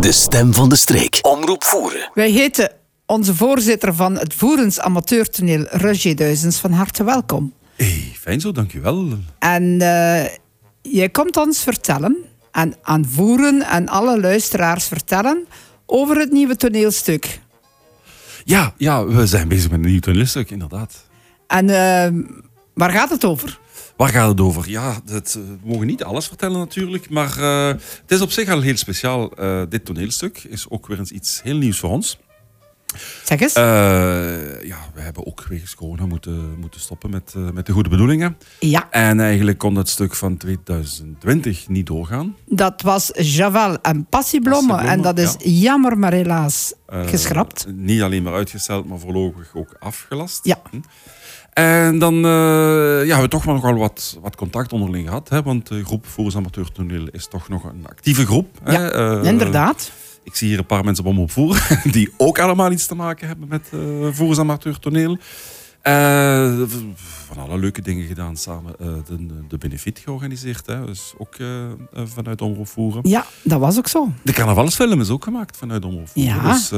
De stem van de streek. Omroep voeren. Wij heten onze voorzitter van het Voerens Amateurtoneel, Roger Duizens, van harte welkom. Hey, fijn zo, dankjewel. En eh, jij komt ons vertellen, en aan Voeren en alle luisteraars vertellen, over het nieuwe toneelstuk. Ja, ja, we zijn bezig met een nieuw toneelstuk, inderdaad. En eh, waar gaat het over? Waar gaat het over? Ja, dat, eh, we mogen niet alles vertellen natuurlijk, maar eh, het is op zich al heel speciaal. Eh, dit toneelstuk is ook weer eens iets heel nieuws voor ons. Zeg eens. Ja, we hebben ook wegens corona moeten, moeten stoppen met, met de goede bedoelingen. ja, En eigenlijk kon het stuk van 2020 niet doorgaan. dat was Javel en. Passieblomme, En dat is jammer, maar helaas geschrapt. Niet alleen maar uitgesteld, maar voorlopig ook afgelast. Ja. Hm. En dan eh, ja, hebben we toch nog wel wat, wat contact onderling gehad. Hè, want de groep Voerens Amateur Toneel is toch nog een actieve groep. Ja, hè, eh, Inderdaad. Ik zie hier een paar mensen op om opvoeren die ook allemaal iets te maken hebben met uh, Voerens Amateur Toneel. Eh, van alle leuke dingen gedaan samen. Eh, de, de benefiet georganiseerd. Hè, dus ook eh, vanuit Omroep Voeren. Ja, dat was ook zo. De carnavalsfilm is ook gemaakt vanuit Omroep Voeren. Ja. Dus,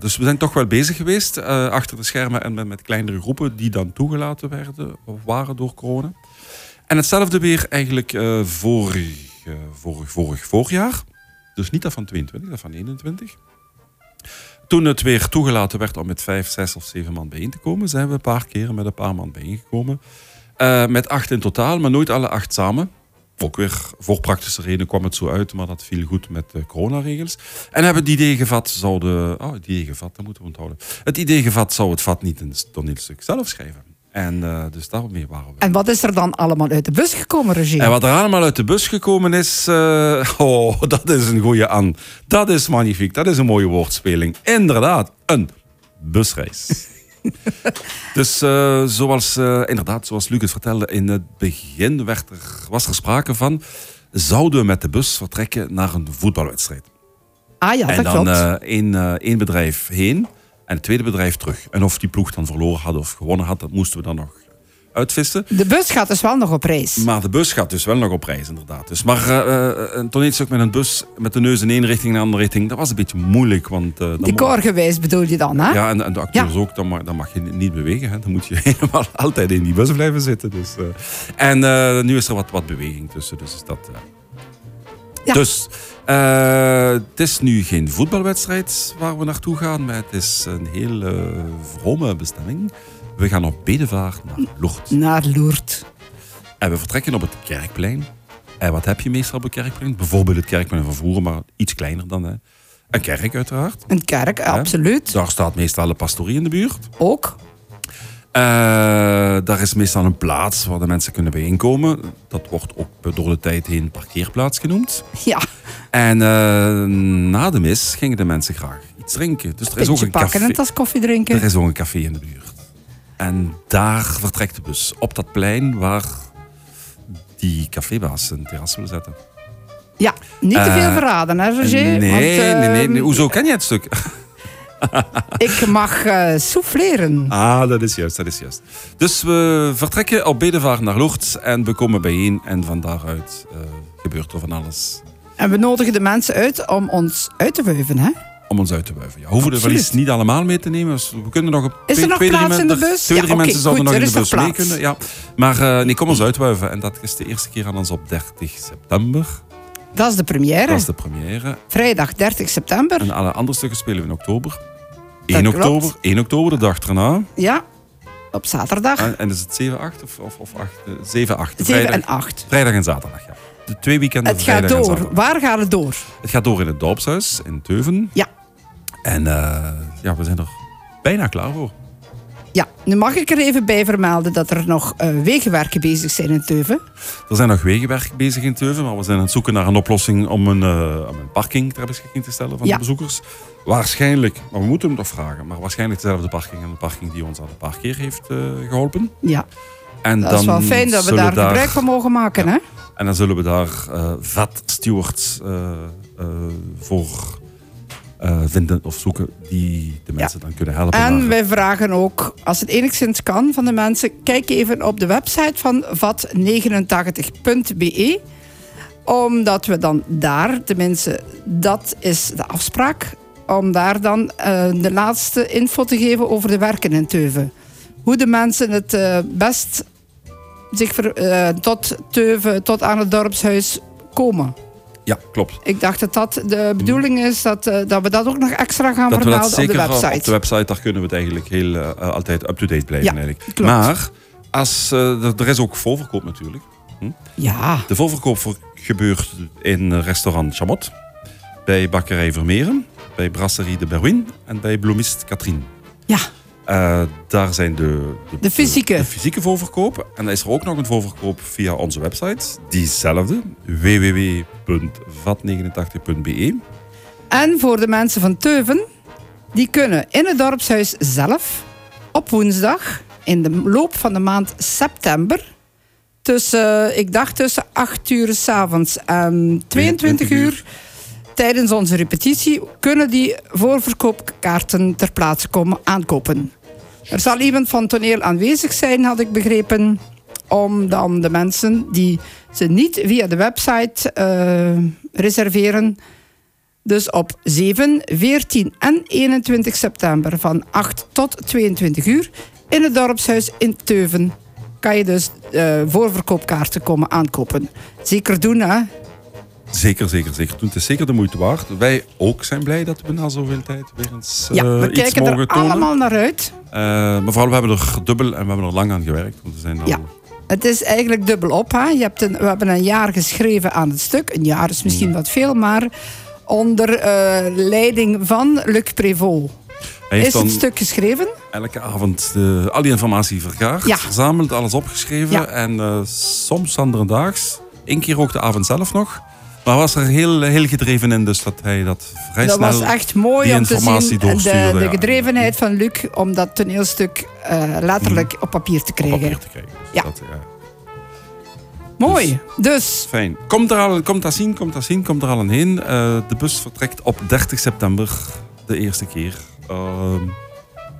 dus we zijn toch wel bezig geweest achter de schermen en met, met kleinere groepen die dan toegelaten werden of waren door corona. En hetzelfde weer eigenlijk vorig, vorig, vorig voorjaar. Dus niet dat van 22, dat van 21. Toen het weer toegelaten werd om met vijf, zes of zeven man bijeen te komen, zijn we een paar keren met een paar man bijeengekomen. Eh, met acht in totaal, maar nooit alle acht samen. Ook weer voor praktische redenen kwam het zo uit, maar dat viel goed met de coronaregels. En hebben het idee gevat, zouden. Oh, het idee gevat, dat moeten we onthouden. Het idee gevat zou het vat niet in het toneelstuk zelf schrijven. En uh, dus daarmee waren we. En wat is er dan allemaal uit de bus gekomen, Roger? En wat er allemaal uit de bus gekomen is. Uh, oh, dat is een goede aan. Dat is magnifiek. Dat is een mooie woordspeling. Inderdaad, een busreis. dus uh, zoals, inderdaad, zoals Lucas vertelde, in het begin werd er, was er sprake van. Zouden we met de bus vertrekken naar een voetbalwedstrijd? Ah ja, en dat dan klopt. uh, één, één bedrijf heen en het tweede bedrijf terug. En of die ploeg dan verloren had of gewonnen had, dat moesten we dan nog uitvissen. De bus gaat dus wel nog op reis. Maar de bus gaat dus wel nog op reis, inderdaad. Dus, maar uh, een toneelstuk met een bus met de neus in één richting en de andere richting, dat was een beetje moeilijk. Want, uh, Decorgewijs bedoel je dan, hè? Ja, en, en de acteurs ja. ook, dan mag, dan mag, je niet bewegen. Hè. Dan moet je helemaal altijd in die bus blijven zitten. Dus, uh, en nu is er wat, wat beweging tussen, dus is dat... Ja. Dus uh, het is nu geen voetbalwedstrijd waar we naartoe gaan, maar het is een heel vrome bestemming. We gaan op bedevaart naar Lourdes. Naar Lourdes. En we vertrekken op het Kerkplein. En wat heb je meestal op het Kerkplein? Bijvoorbeeld het Kerkplein van Voeren, maar iets kleiner dan hè. een kerk uiteraard. Een kerk, ja, absoluut. Daar staat meestal de pastorie in de buurt. Ook. Uh, daar is meestal een plaats waar de mensen kunnen bijeenkomen. Dat wordt ook door de tijd heen parkeerplaats genoemd. Ja. En uh, na de mis gingen de mensen graag iets drinken. Dus er is ook een pakken café. en een tas koffie drinken. Er is ook een café in de buurt. En daar vertrekt de bus. Op dat plein waar die cafébaas een terras wil zetten. Ja, niet te veel uh, verraden, hè, Roger? Nee, Want, nee, nee, nee, Hoezo ken je het stuk? Ik mag uh, souffleren. Ah, dat is juist, dat is juist. Dus we vertrekken op bedevaart naar Lourdes en we komen bijeen. En van daaruit uh, gebeurt er van alles. En we nodigen de mensen uit om ons uit te wuiven, hè? Om ons uit te wuiven. Ja, hoeven de valies niet allemaal mee te nemen. Dus we kunnen nog een is er nog twee, plaats in de bus? Twee, drie mensen zouden nog in de bus mee kunnen. Ja. Maar uh, nee, kom ons uitwuiven. En dat is de eerste keer aan ons op 30 september. Dat is de première. Dat is de première. Vrijdag 30 september. En alle andere stukken spelen we in oktober. 1 oktober, 1 oktober, de dag erna. Ja, op zaterdag. En, en is het 7, 8 of, of, of 8? 7, 8. 7 vrijdag, en 8. Vrijdag en zaterdag, ja. De twee weekenden Het gaat door. Waar gaat het door? Het gaat door in het dorpshuis in Teuven. Ja. En uh, ja, we zijn er bijna klaar voor. Ja, nu mag ik er even bij vermelden dat er nog uh, wegenwerken bezig zijn in Teuven. Er zijn nog wegenwerken bezig in Teuven, maar we zijn aan het zoeken naar een oplossing om een, uh, om een parking ter beschikking te stellen van ja. de bezoekers. Waarschijnlijk, maar we moeten hem toch vragen, maar waarschijnlijk dezelfde parking en de parking die ons al een paar keer heeft uh, geholpen. Ja. En dat dan is wel fijn dat we daar, daar gebruik van mogen maken, ja. hè? En dan zullen we daar vet stewards voor uh, vinden of zoeken die de mensen ja. dan kunnen helpen. En wij vragen ook, als het enigszins kan van de mensen, kijk even op de website van vat89.be. Omdat we dan daar, tenminste, dat is de afspraak, om daar dan eh, de laatste info te geven over de werken in Teuven. Hoe de mensen het eh, best zich ver- eh, tot Teuven, tot aan het dorpshuis komen. Ja, klopt. Ik dacht dat dat de bedoeling is, dat, eh, dat we dat ook nog extra gaan Dat we dat vermelden op de zeker website. op de website, daar kunnen we het eigenlijk heel, eh, altijd up-to-date blijven. Ja, eigenlijk. klopt. Maar als, eh, er, is ook voorverkoop natuurlijk. Ja, De voorverkoop voor- gebeurt in restaurant Chamot, bij bakkerij Vermeeren, bij brasserie De Berwin en bij bloemist Katrien. ja. Eh, daar zijn de, De fysieke. de fysieke voorverkoop. En dan is er ook nog een voorverkoop via onze website. Diezelfde, www.vat89.be. En voor de mensen van Teuven, die kunnen in het dorpshuis zelf op woensdag in de loop van de maand september tussen, ik dacht tussen 8 uur s'avonds en 22 uur tijdens onze repetitie kunnen die voorverkoopkaarten ter plaatse komen aankopen. Er zal iemand van toneel aanwezig zijn, had ik begrepen, om dan de mensen die ze niet via de website eh, reserveren, dus op 7, 14 en 21 september van 8 tot 22 uur in het dorpshuis in Teuven kan je dus eh, voorverkoopkaarten komen aankopen. Zeker doen, hè? Zeker, zeker, zeker. Het is zeker de moeite waard. Wij ook zijn blij dat we na zoveel tijd weer eens Ja, eh, we iets kijken mogen er tonen. allemaal naar uit. Eh, maar vooral, we hebben er dubbel en we hebben er lang aan gewerkt. Want we zijn al... Ja. Het is eigenlijk dubbel op. Hè? Je hebt een, we hebben een jaar geschreven aan het stuk. Een jaar is misschien wat veel, maar onder eh, leiding van Luc Prévost. Hij heeft Is het stuk geschreven? elke avond eh, al die informatie vergaard, Ja. verzameld, alles opgeschreven. Ja. En eh, soms andere daags, één keer ook de avond zelf nog. Maar was er heel, heel gedreven in, dus dat hij dat vrij Dat snel... was echt mooi die om te informatie zien. doorstuurde, De, de ja. gedrevenheid van Luc om dat toneelstuk eh, letterlijk op papier te op krijgen. papier te krijgen. Dus Ja. dat, ja. Mooi. Dus Fijn. Komt er al, komt dat zien, komt dat zien, komt er al een heen. Eh, de bus vertrekt op 30 september, de eerste keer. Ehm,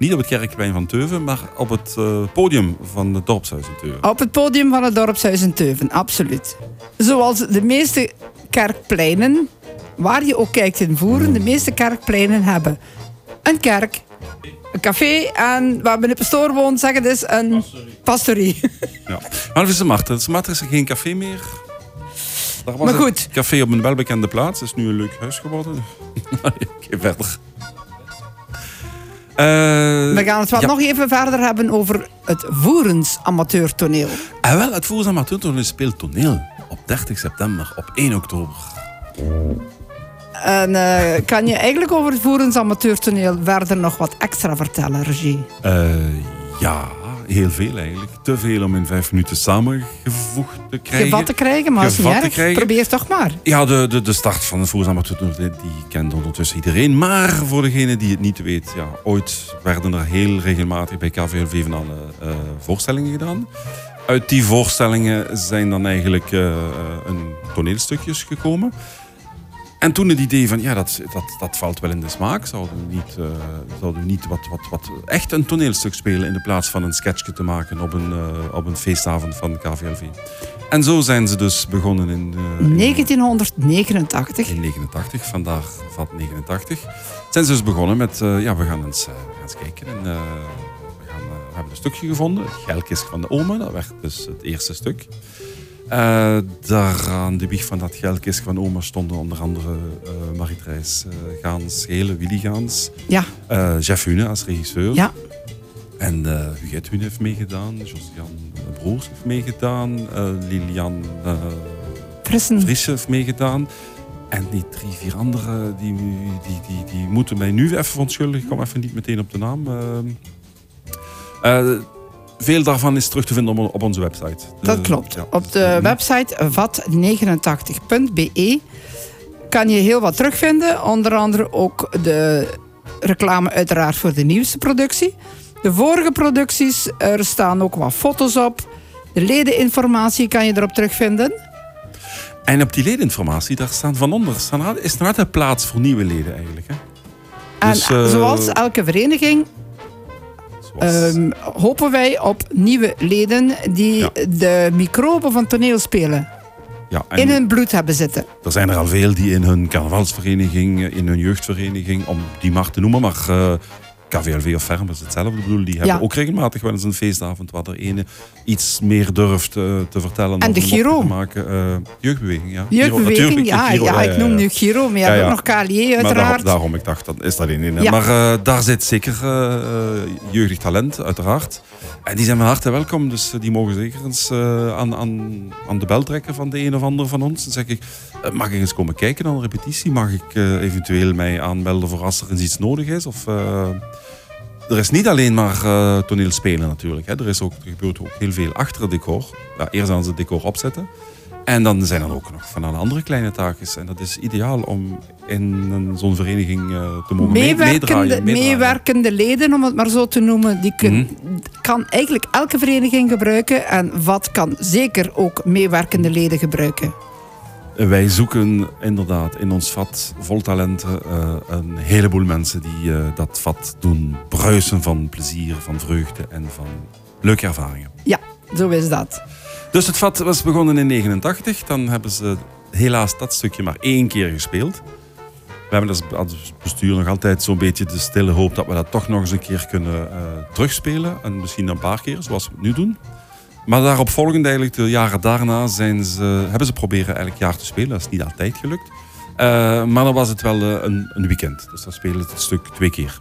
niet op het kerkplein van Teuven, maar op het eh, podium van het dorpshuis in Teuven. op het podium van het dorpshuis in Teuven, absoluut. Zoals de meeste kerkpleinen, waar je ook kijkt in Voeren, de meeste kerkpleinen hebben een kerk, een café en waar meneer Pastoor woont, zeg het is een pastorie. Ja. Maar is de Marten. De Marten is er geen café meer. Daar was Maar goed. Het café op een welbekende plaats. Het is nu een leuk huis geworden. Oké, verder. Eh, We gaan het ja. nog even verder hebben over het Voerens amateurtoneel. En wel, het Voers Amateurtoneel speelt toneel op 30 september, op 1 oktober. En eh, kan je eigenlijk over het Voerens amateurtoneel verder nog wat extra vertellen, Regie? Eh, ja, heel veel eigenlijk. Te veel om in vijf minuten samengevoegd te krijgen. Gevat te krijgen, maar als niet erg. Probeer toch maar. Ja, de, de, de start van Voers Amateurtoneel, die kent ondertussen iedereen. Maar voor degene die het niet weet, ja, ooit werden er heel regelmatig bij KVLV van alle eh, voorstellingen gedaan. Uit die voorstellingen zijn dan eigenlijk eh, een toneelstukjes gekomen. En toen het idee van, ja, dat, dat, dat valt wel in de smaak. Zouden we niet, eh, zouden we niet wat, wat, wat echt een toneelstuk spelen in de plaats van een sketchje te maken op een, eh, op een feestavond van KVLV. En zo zijn ze dus begonnen in, eh, in 1989. in 89, vandaag vat 89. Zijn ze dus begonnen met, ja, we gaan eens, we gaan eens kijken. En, we, gaan, we hebben een stukje gevonden, Gelkist van de Oma, dat werd dus het eerste stuk. Eh, daar aan de wieg van dat Gelkist van Oma stonden onder andere eh Marie-Thrijs eh, Gaans, Hele Willy Gaans, Ja, Jeff Hune als regisseur. ja. En Huguette Hune heeft meegedaan, Josiane Broers heeft meegedaan, Lilian... Frissen. Heeft meegedaan. En die drie, vier anderen, die, die, die, die moeten mij nu even verontschuldigen. Ik kom even niet meteen op de naam. Eh, veel daarvan is terug te vinden op, op onze website. Dat De- klopt. ja. Op de website vat89.be kan je heel wat terugvinden. Onder andere ook de reclame uiteraard voor de nieuwste productie. De vorige producties, er staan ook wat foto's op. De ledeninformatie kan je erop terugvinden. En op die ledeninformatie, daar staan van onder, staan, is er altijd plaats voor nieuwe leden eigenlijk. Hè? En Dus, eh, zoals elke vereniging Ehm, hopen wij op nieuwe leden die Ja. de microben van toneel spelen Ja, in hun bloed hebben zitten. er zijn er al veel die in hun carnavalsvereniging, in hun jeugdvereniging, om die maar te noemen, maar eh, KVLV of Ferm is hetzelfde. Ik bedoel, die hebben Ja. ook regelmatig wel eens een feestavond waar er ene iets meer durft eh, te vertellen. En de een Giro. te maken. Eh, jeugdbeweging, ja. Jeugdbeweging, ja, Giro, ja, ik noem nu Giro, maar je Ja, hebt ook nog KLJ Maar uiteraard. daar- daarom, ik dacht, dat is dat in. Maar eh, daar zit zeker jeugdig talent, uiteraard. En die zijn van harte welkom, dus die mogen zeker eens aan, aan, aan de bel trekken van de een of ander van ons. Dan zeg ik, mag ik eens komen kijken aan de repetitie? Mag ik eventueel mij aanmelden voor als er eens iets nodig is? Of, er is niet alleen maar eh toneelspelen natuurlijk. Hè. Er, is ook, er gebeurt ook heel veel achter het decor. Ja, eerst aan ze het decor opzetten. En dan zijn er ook nog van alle andere kleine taakjes. En dat is ideaal om in zo'n vereniging eh, te mogen mee- Meewerkende, meedraaien. meedraaien. meewerkende leden, om het maar zo te noemen, die kun- Mhm. kan eigenlijk elke vereniging gebruiken. En wat kan zeker ook meewerkende leden gebruiken. Wij zoeken inderdaad in ons vat vol talenten eh, een heleboel mensen die eh, dat vat doen bruisen van plezier, van vreugde en van leuke ervaringen. Ja, zo is dat. Dus het vat was begonnen in 89. Dan hebben ze helaas dat stukje maar één keer gespeeld. We hebben als, bestuur nog altijd zo'n beetje de stille hoop dat we dat toch nog eens een keer kunnen eh, terugspelen. En misschien een paar keer, zoals we het nu doen. Maar daarop volgend, eigenlijk de jaren daarna, zijn ze, hebben ze proberen elk jaar te spelen. Dat is niet altijd gelukt. Eh, maar dan was het wel eh, een, een weekend. Dus dan spelen het stuk twee keer.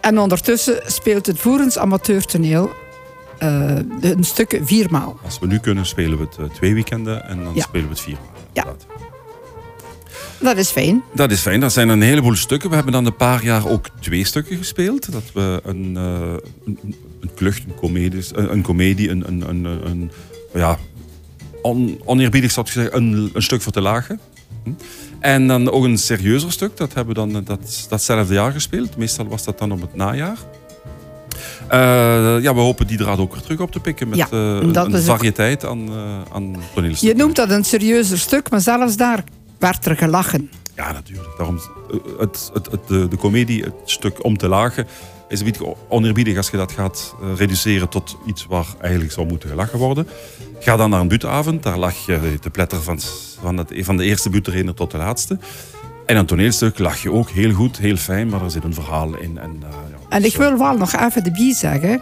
En ondertussen speelt het Voerens amateurtoneel eh hun stukken viermaal. Als we nu kunnen, spelen we het twee weekenden en dan Ja. spelen we het vier maanden. Ja. Dat is fijn. Dat is fijn. Dat zijn een heleboel stukken. We hebben dan een paar jaar ook twee stukken gespeeld. Dat we een, eh, een, een klucht, een comedie, een, een, comedie, een, een, een, een ja, on, oneerbiedig zou ik zeggen, een, een stuk voor te lachen. Hm. En dan ook een serieuzer stuk. Dat hebben we dan eh, dat, datzelfde jaar gespeeld. Meestal was dat dan op het najaar. Eh, ja, we hopen die draad ook weer terug op te pikken met Ja, eh, een variëteit aan, eh aan Je toneelstukken. noemt dat een serieuzer stuk, maar zelfs daar werd er gelachen. Ja, natuurlijk. Daarom, eh, het, het, het, de, de comedie, het stuk om te lagen, is een beetje oneerbiedig als je dat gaat eh, reduceren tot iets waar eigenlijk zou moeten gelachen worden. Ga dan naar een butenavond, daar lach je te pletter van, van, het, van de eerste butenrenner tot de laatste. En een toneelstuk lach je ook heel goed, heel fijn, maar er zit een verhaal in. En, eh, ja, En dus, ik wil wel nog even de bie zeggen.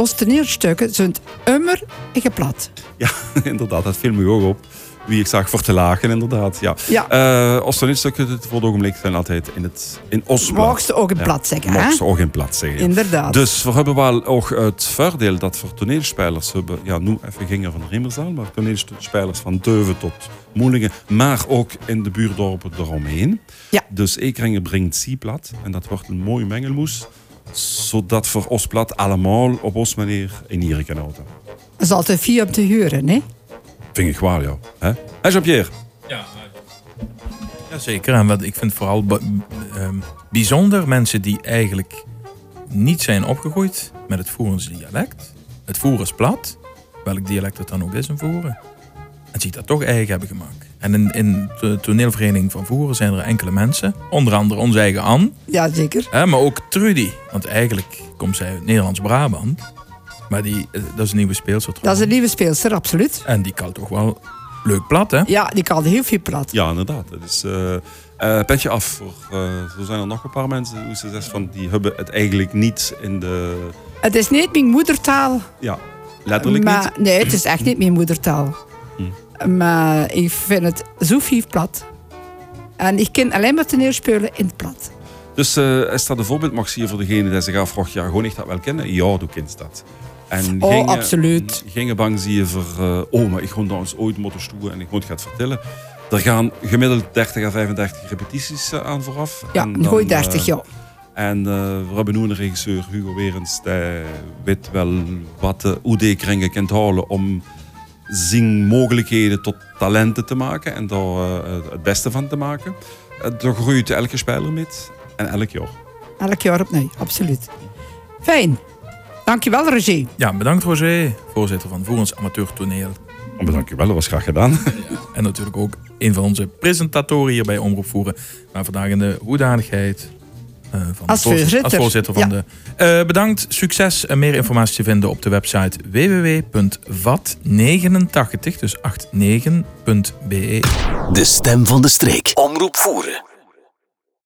Ons toneelstukken zijn immer en plat. Ja, inderdaad, dat viel me ook op. Wie ik zag voor te lachen, inderdaad. Ja. Ja. Eh ons toneelstukken voor het ogenblik zijn altijd in, het, in. Mocht ze ook in plat zeggen, Mocht ze ook in plat zeggen. Inderdaad. Dus we hebben wel ook het voordeel dat voor toneelspelers hebben, ja, nu even gingen van Rimmerzaal, maar toneelspelers van Deuven tot Moelingen, maar ook in de buurdorpen eromheen. Ja. Dus Ekeringen brengt Sieplat en dat wordt een mooi mengelmoes, zodat voor Oostblad allemaal op ons manier in hier kunnen houden. Dat is altijd vier om te huren, hè? Vind ik wel, ja. Hè Hè, Jean-Pierre? Ja, zeker. En wat ik vind vooral ehm, bijzonder mensen die eigenlijk niet zijn opgegroeid met het Voerense dialect. Het Voeren is plat, welk dialect het dan ook is in Voeren. En zich dat toch eigen hebben gemaakt. En in, in de toneelvereniging van Voeren zijn er enkele mensen, onder andere onze eigen Anne, Ja, zeker. hè, maar ook Trudy. Want eigenlijk komt zij uit Nederlands-Brabant. Maar die, eh, dat is een nieuwe speelster. Dat is een nieuwe speelster, absoluut. En die kan toch wel leuk plat, hè? Ja, die kan heel veel plat. Ja, inderdaad. Dat is eh, eh, petje af. Voor, zo zijn er nog een paar mensen hoe ze zeggen van, die hebben het eigenlijk niet in de... Het is niet mijn moedertaal. Ja, letterlijk maar, niet. Nee, het is echt niet mijn moedertaal. Maar ik vind het zo vief plat. En ik ken alleen maar toneelspelen in het plat. Dus eh, is dat een voorbeeld, Maxie, voor degene die zich afvraagt, ja, gewoon echt dat wel kennen? Ja, du kent dat. En Oh, absoluut. Geen bang zie je voor, eh, oh, maar ik ga daar eens ooit moeten stoelen en ik moet het vertellen. Er gaan gemiddeld 30 à 35 repetities eh, aan vooraf. Ja, En een dan, 30, eh, ja. En we hebben nu een regisseur, Hugo Werens, die weet wel wat de OD-kringen kent houden om zijn mogelijkheden tot talenten te maken en daar eh, het beste van te maken. Eh, daar groeit elke speler met en elk jaar. Elk jaar opnieuw, absoluut. Fijn. Dankjewel, Roger. Ja, bedankt Roger, voorzitter van Voerens Amateur Toneel. Oh, bedankt u wel, dat was graag gedaan. En natuurlijk ook een van onze presentatoren hier bij Omroep Voeren. Maar vandaag in de hoedanigheid eh, van Als de voorzitter, voorzitter. als voorzitter van Ja. de. Eh, bedankt, succes en meer informatie te vinden op de website www.vat89, dus 89.be. De stem van de streek. Omroep voeren.